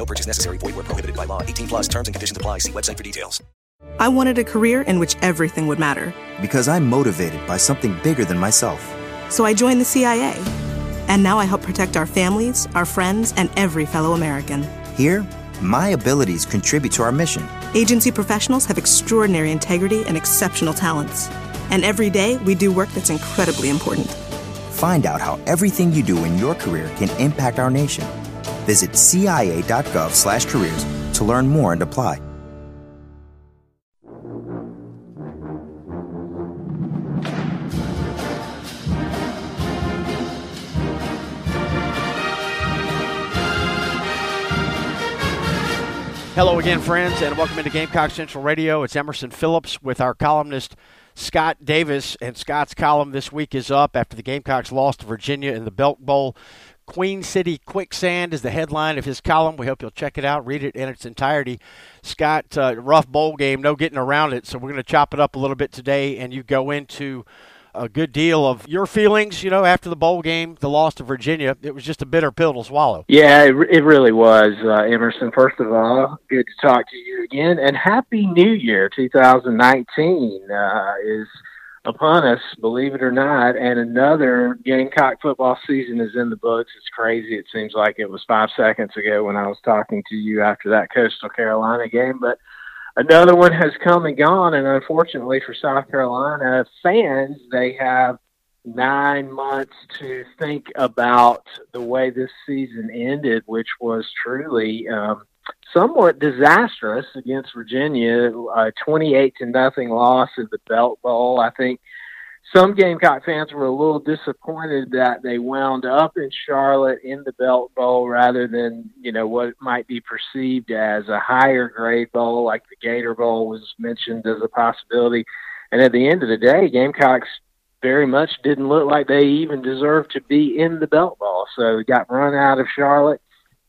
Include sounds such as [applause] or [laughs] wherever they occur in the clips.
No purchase necessary. Void where prohibited by law. 18 plus terms and conditions apply. See website for details. I wanted a career in which everything would matter. Because I'm motivated by something bigger than myself. So I joined the CIA. And now I help protect our families, our friends, and every fellow American. Here, my abilities contribute to our mission. Agency professionals have extraordinary integrity and exceptional talents. And every day, we do work that's incredibly important. Find out how everything you do in your career can impact our nation. Visit cia.gov/careers to learn more and apply. Hello again, friends, and welcome into Gamecock Central Radio. It's Emerson Phillips with our columnist Scott Davis, and Scott's column this week is up after the Gamecocks lost to Virginia in the Belk Bowl. Queen City Quicksand is the headline of his column. We hope you'll check it out, read it in its entirety. Scott, uh, rough bowl game, no getting around it, so we're going to chop it up a little bit today, and you go into a good deal of your feelings, you know, after the bowl game, the loss to Virginia. It was just a bitter pill to swallow. Yeah, it, it really was, uh, Emerson. First of all, good to talk to you again, and Happy New Year 2019 uh, is upon us, believe it or not, and another Gamecock football season is in the books. It's crazy. It seems like it was five seconds ago when I was talking to you after that Coastal Carolina game, but – another one has come and gone, and unfortunately for South Carolina fans, they have nine months to think about the way this season ended, which was truly um, somewhat disastrous against Virginia. A twenty-eight to nothing loss in the Belk Bowl. I think some Gamecock fans were a little disappointed that they wound up in Charlotte in the Belk Bowl rather than, you know, what might be perceived as a higher grade bowl, like the Gator Bowl was mentioned as a possibility. And at the end of the day, Gamecocks very much didn't look like they even deserved to be in the Belk Bowl. So got run out of Charlotte,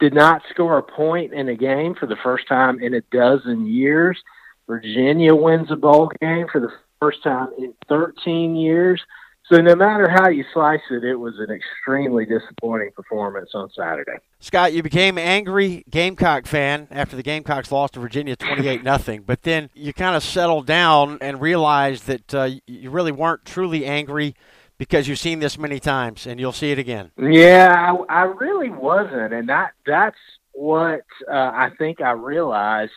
did not score a point in a game for the first time in a dozen years. Virginia wins a bowl game for the first time in 13 years. So no matter how you slice it, it was an extremely disappointing performance on Saturday. Scott, you became angry Gamecock fan after the Gamecocks lost to Virginia 28 nothing, but then you kind of settled down and realized that uh, you really weren't truly angry because you've seen this many times and you'll see it again. Yeah, I, I really wasn't, and that that's what uh, I think I realized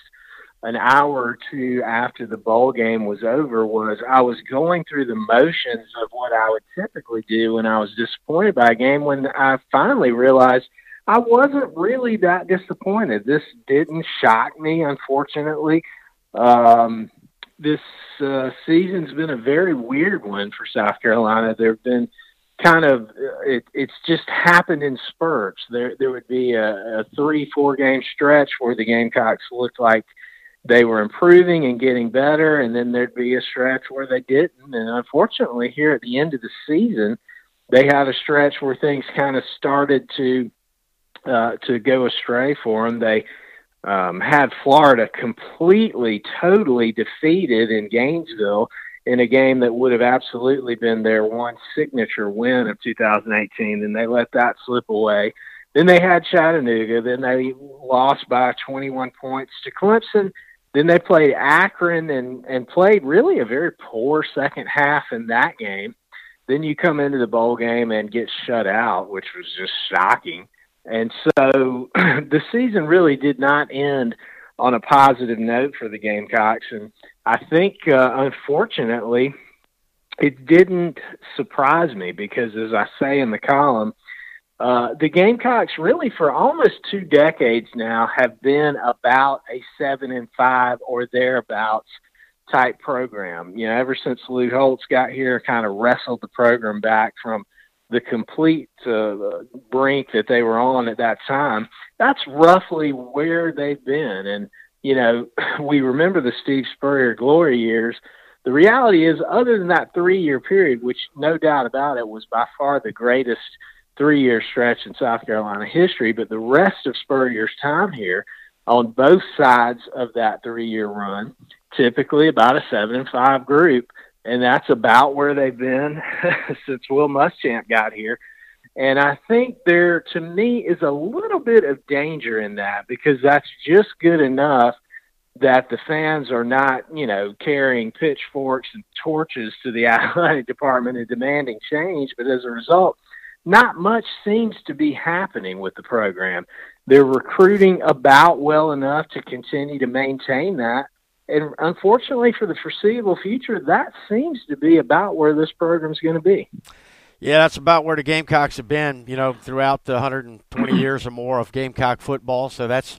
an hour or two after the bowl game was over was I was going through the motions of what I would typically do when I was disappointed by a game when I finally realized I wasn't really that disappointed. This didn't shock me, unfortunately. Um, this uh, season's been a very weird one for South Carolina. There have been kind of it, it's just happened in spurts. There there would be a, a three four game stretch where the Gamecocks looked like – they were improving and getting better, and then there'd be a stretch where they didn't. And unfortunately, here at the end of the season, they had a stretch where things kind of started to uh, to go astray for them. They um, had Florida completely, totally defeated in Gainesville in a game that would have absolutely been their one signature win of 2018, and they let that slip away. Then they had Chattanooga. Then they lost by 21 points to Clemson. Then they played Akron and and played really a very poor second half in that game. Then you come into the bowl game and get shut out, which was just shocking. And so [clears throat] the season really did not end on a positive note for the Gamecocks. And I think, uh, unfortunately, it didn't surprise me because, as I say in the column, uh, the Gamecocks really for almost two decades now have been about a seven and five or thereabouts type program. You know, ever since Lou Holtz got here, kind of wrestled the program back from the complete uh, brink that they were on at that time. That's roughly where they've been, and you know, [clears throat] we remember the Steve Spurrier glory years. The reality is, other than that three year period, which no doubt about it was by far the greatest three year stretch in South Carolina history, but the rest of Spurrier's time here on both sides of that three year run, typically about a seven and five group. And that's about where they've been [laughs] since Will Muschamp got here. And I think there, to me, is a little bit of danger in that because that's just good enough that the fans are not, you know, carrying pitchforks and torches to the [laughs] athletic department and demanding change. But as a result, not much seems to be happening with the program. They're recruiting about well enough to continue to maintain that. And unfortunately, for the foreseeable future, that seems to be about where this program's going to be. Yeah, that's about where the Gamecocks have been, you know, throughout the 120 [clears throat] years or more of Gamecock football. So that's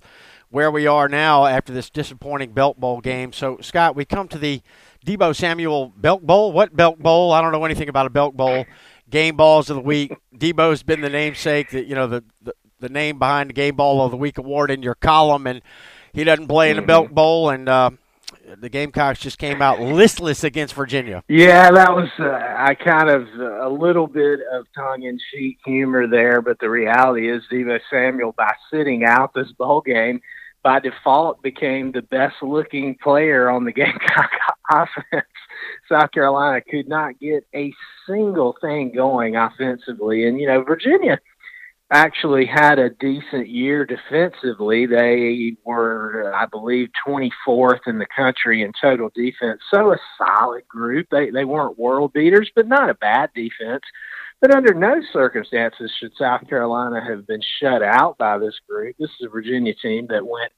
where we are now after this disappointing Belk Bowl game. So, Scott, we come to the Deebo Samuel Belk Bowl. What Belk Bowl? I don't know anything about a Belk Bowl. Game balls of the week. Deebo's been the namesake, that you know, the, the the name behind the Game Ball of the Week award in your column, and he doesn't play in the Belk Bowl, and uh, the Gamecocks just came out listless against Virginia. Yeah, that was uh, I kind of uh, a little bit of tongue in cheek humor there, but the reality is Deebo Samuel by sitting out this bowl game by default became the best looking player on the [laughs] Gamecock offense. South Carolina could not get a single thing going offensively, and you know Virginia actually had a decent year defensively. They were, I believe, 24th in the country in total defense. So a solid group. They they weren't world beaters, but not a bad defense. But under no circumstances should South Carolina have been shut out by this group. This is a Virginia team that went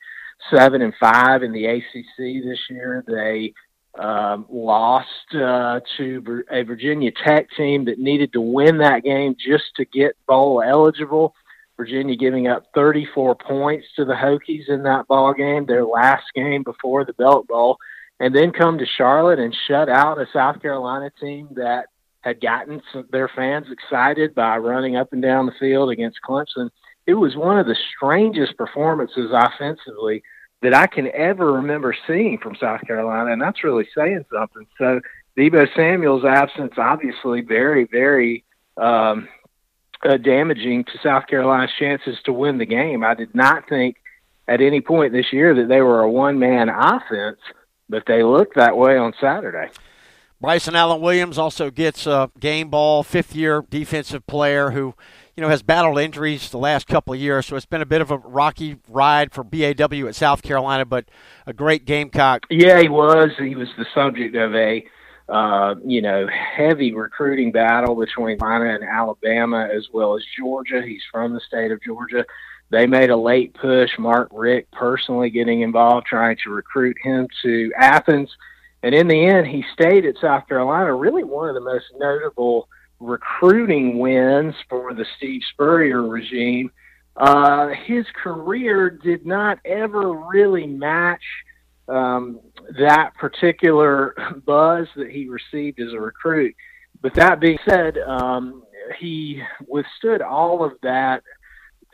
seven and five in the ACC this year. They um, lost uh, to a Virginia Tech team that needed to win that game just to get bowl eligible. Virginia giving up 34 points to the Hokies in that ball game, their last game before the Belk Bowl, and then come to Charlotte and shut out a South Carolina team that had gotten some, their fans excited by running up and down the field against Clemson. It was one of the strangest performances offensively that I can ever remember seeing from South Carolina, and that's really saying something. So Deebo Samuel's absence obviously very, very um, uh, damaging to South Carolina's chances to win the game. I did not think at any point this year that they were a one-man offense, but they looked that way on Saturday. Bryson Allen Williams also gets a game ball, fifth year defensive player who you know, has battled injuries the last couple of years, so it's been a bit of a rocky ride for BAW at South Carolina, but a great Gamecock. Yeah, he was. He was the subject of a, uh, you know, heavy recruiting battle between Carolina and Alabama, as well as Georgia. He's from the state of Georgia. They made a late push. Mark Richt personally getting involved, trying to recruit him to Athens. And in the end, he stayed at South Carolina. Really, one of the most notable recruiting wins for the Steve Spurrier regime, uh, his career did not ever really match um, that particular buzz that he received as a recruit. But that being said, um, he withstood all of that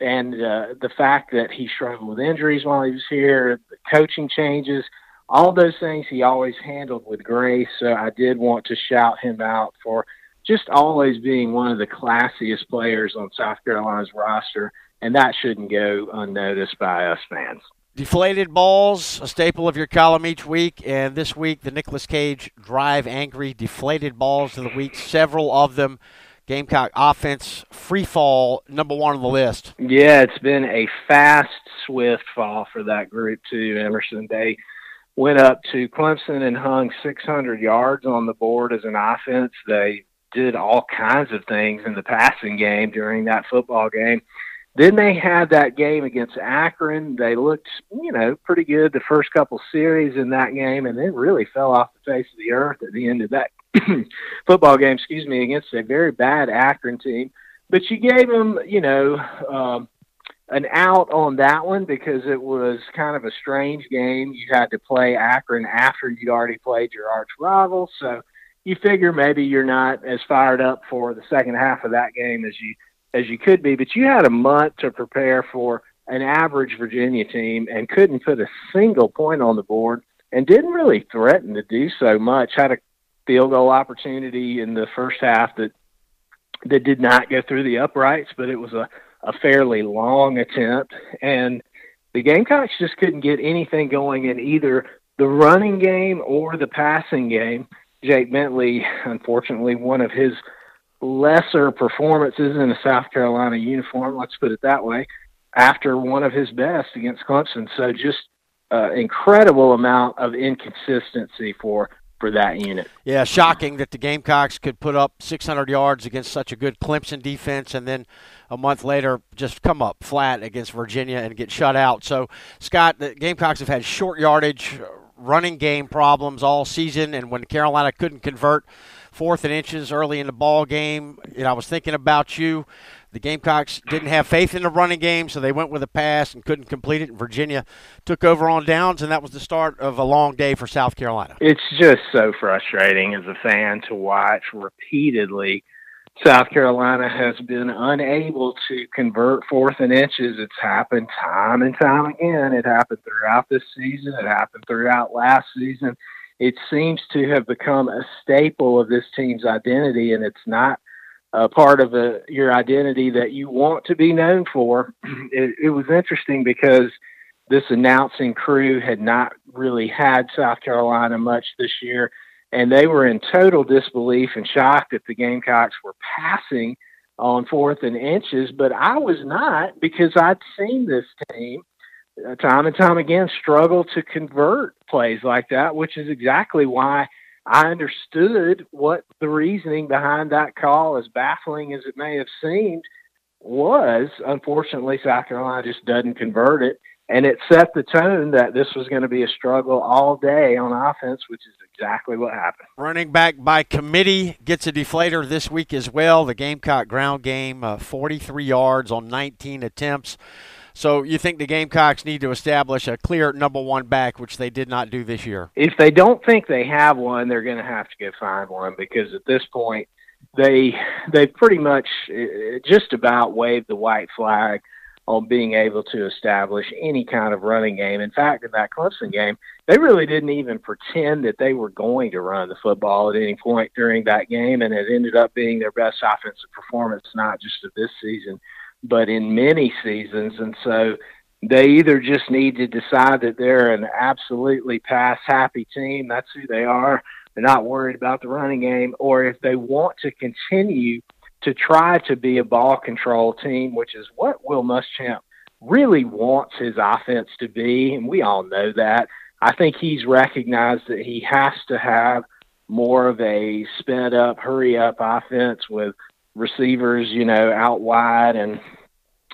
and uh, the fact that he struggled with injuries while he was here, the coaching changes, all those things he always handled with grace. So I did want to shout him out for just always being one of the classiest players on South Carolina's roster, and that shouldn't go unnoticed by us fans. Deflated balls, a staple of your column each week, and this week the Nicolas Cage Drive Angry Deflated Balls of the Week, several of them. Gamecock offense free fall number one on the list. Yeah, it's been a fast, swift fall for that group too, Emerson. They went up to Clemson and hung 600 yards on the board as an offense. They did all kinds of things in the passing game during that football game. Then they had that game against Akron. They looked, you know, pretty good the first couple series in that game, and then really fell off the face of the earth at the end of that [clears throat] football game. Excuse me, against a very bad Akron team. But you gave them, you know, um, an out on that one because it was kind of a strange game. You had to play Akron after you'd already played your arch rival, so you figure maybe you're not as fired up for the second half of that game as you as you could be, but you had a month to prepare for an average Virginia team and couldn't put a single point on the board and didn't really threaten to do so much. Had a field goal opportunity in the first half that that did not go through the uprights, but it was a, a fairly long attempt. And the Gamecocks just couldn't get anything going in either the running game or the passing game. Jake Bentley, unfortunately, one of his lesser performances in a South Carolina uniform, let's put it that way, after one of his best against Clemson. So just uh, incredible amount of inconsistency for for that unit. Yeah, shocking that the Gamecocks could put up 600 yards against such a good Clemson defense and then a month later just come up flat against Virginia and get shut out. So, Scott, the Gamecocks have had short yardage, running game problems all season, and when Carolina couldn't convert fourth and inches early in the ball game, you know, I was thinking about you. The Gamecocks didn't have faith in the running game, so they went with a pass and couldn't complete it. And Virginia took over on downs, and that was the start of a long day for South Carolina. It's just so frustrating as a fan to watch repeatedly. South Carolina has been unable to convert fourth and inches. It's happened time and time again. It happened throughout this season. It happened throughout last season. It seems to have become a staple of this team's identity, and it's not a part of a, your identity that you want to be known for. [clears throat] It, it was interesting because this announcing crew had not really had South Carolina much this year, and they were in total disbelief and shock that the Gamecocks were passing on fourth and inches. But I was not because I'd seen this team uh, time and time again struggle to convert plays like that, which is exactly why I understood what the reasoning behind that call, as baffling as it may have seemed, was. Unfortunately, South Carolina just doesn't convert it. And it set the tone that this was going to be a struggle all day on offense, which is exactly what happened. Running back by committee gets a deflator this week as well. The Gamecock ground game, uh, 43 yards on 19 attempts. So you think the Gamecocks need to establish a clear number one back, which they did not do this year? If they don't think they have one, they're going to have to go find one because at this point, they they pretty much uh, just about waved the white flag on being able to establish any kind of running game. In fact, in that Clemson game, they really didn't even pretend that they were going to run the football at any point during that game, and it ended up being their best offensive performance, not just of this season, but in many seasons. And so they either just need to decide that they're an absolutely pass happy team. That's who they are. They're not worried about the running game, or if they want to continue to try to be a ball control team, which is what Will Muschamp really wants his offense to be, and we all know that. I think he's recognized that he has to have more of a sped up, hurry up offense with receivers, you know, out wide and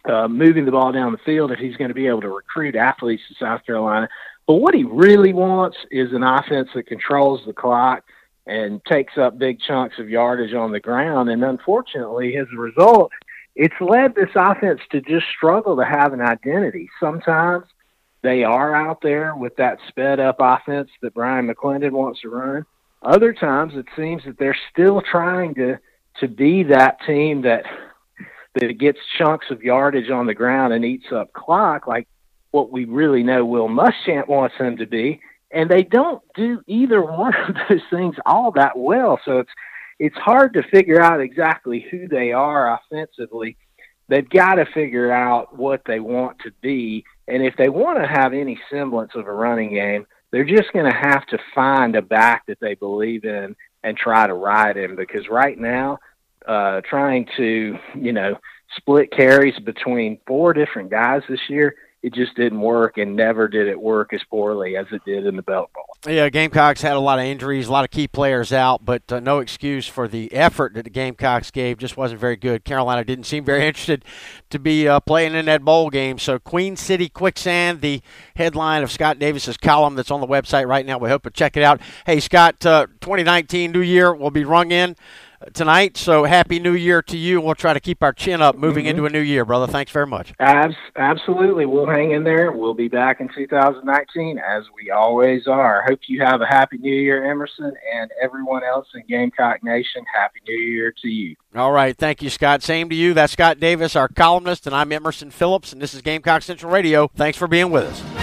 uh, moving the ball down the field if he's going to be able to recruit athletes to South Carolina. But what he really wants is an offense that controls the clock and takes up big chunks of yardage on the ground. And unfortunately, as a result, it's led this offense to just struggle to have an identity. Sometimes they are out there with that sped up offense that Bryan McClendon wants to run. Other times it seems that they're still trying to to be that team that that gets chunks of yardage on the ground and eats up clock, like what we really know Will Muschamp wants them to be. And they don't do either one of those things all that well. So it's it's hard to figure out exactly who they are offensively. They've got to figure out what they want to be. And if they want to have any semblance of a running game, they're just going to have to find a back that they believe in and try to ride him because right now, uh, trying to, you know, split carries between four different guys this year, it just didn't work and never did it work as poorly as it did in the Belk Bowl. Yeah, Gamecocks had a lot of injuries, a lot of key players out, but uh, no excuse for the effort that the Gamecocks gave. Just wasn't very good. Carolina didn't seem very [laughs] interested to be uh, playing in that bowl game. So, Queen City Quicksand, the headline of Scott Davis's column that's on the website right now. We hope to check it out. Hey, Scott, uh, 2019 New Year will be rung in tonight. So happy New Year to you, we'll try to keep our chin up moving mm-hmm. into a new year, brother. Thanks very much. Abs- absolutely, we'll hang in there. We'll be back in 2019 as we always are. Hope you have a happy New Year, Emerson, and everyone else in Gamecock Nation. Happy New Year to you. All right, thank you, Scott. Same to you. That's Scott Davis, our columnist, and I'm Emerson Phillips, and this is Gamecock Central Radio. Thanks for being with us.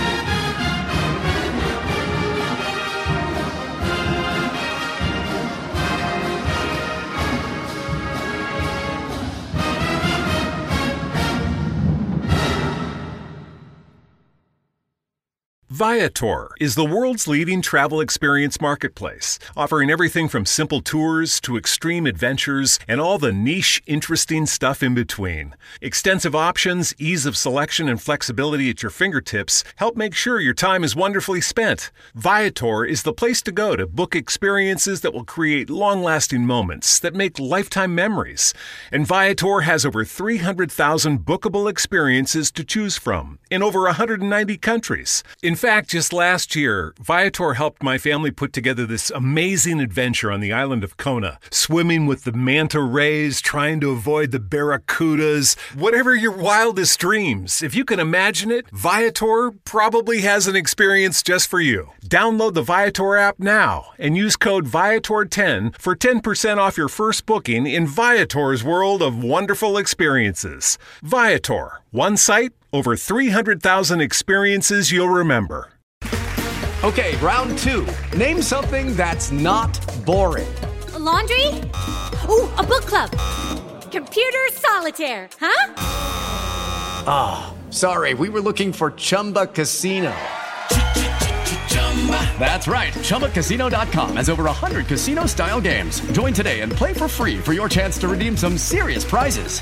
Viator is the world's leading travel experience marketplace, offering everything from simple tours to extreme adventures and all the niche, interesting stuff in between. Extensive options, ease of selection, and flexibility at your fingertips help make sure your time is wonderfully spent. Viator is the place to go to book experiences that will create long lasting moments that make lifetime memories. And Viator has over 300,000 bookable experiences to choose from in over 190 countries. In fact, fact, just last year, Viator helped my family put together this amazing adventure on the island of Kona, swimming with the manta rays, trying to avoid the barracudas, whatever your wildest dreams. If you can imagine it, Viator probably has an experience just for you. Download the Viator app now and use code Viator10 for 10% off your first booking in Viator's world of wonderful experiences. Viator, one site over 300,000 experiences you'll remember. Okay, round two. Name something that's not boring. A laundry? Ooh, a book club. Computer solitaire, huh? Ah, oh, sorry, we were looking for Chumba Casino. That's right. ChumbaCasino.com has over 100 casino style games. Join today and play for free for your chance to redeem some serious prizes.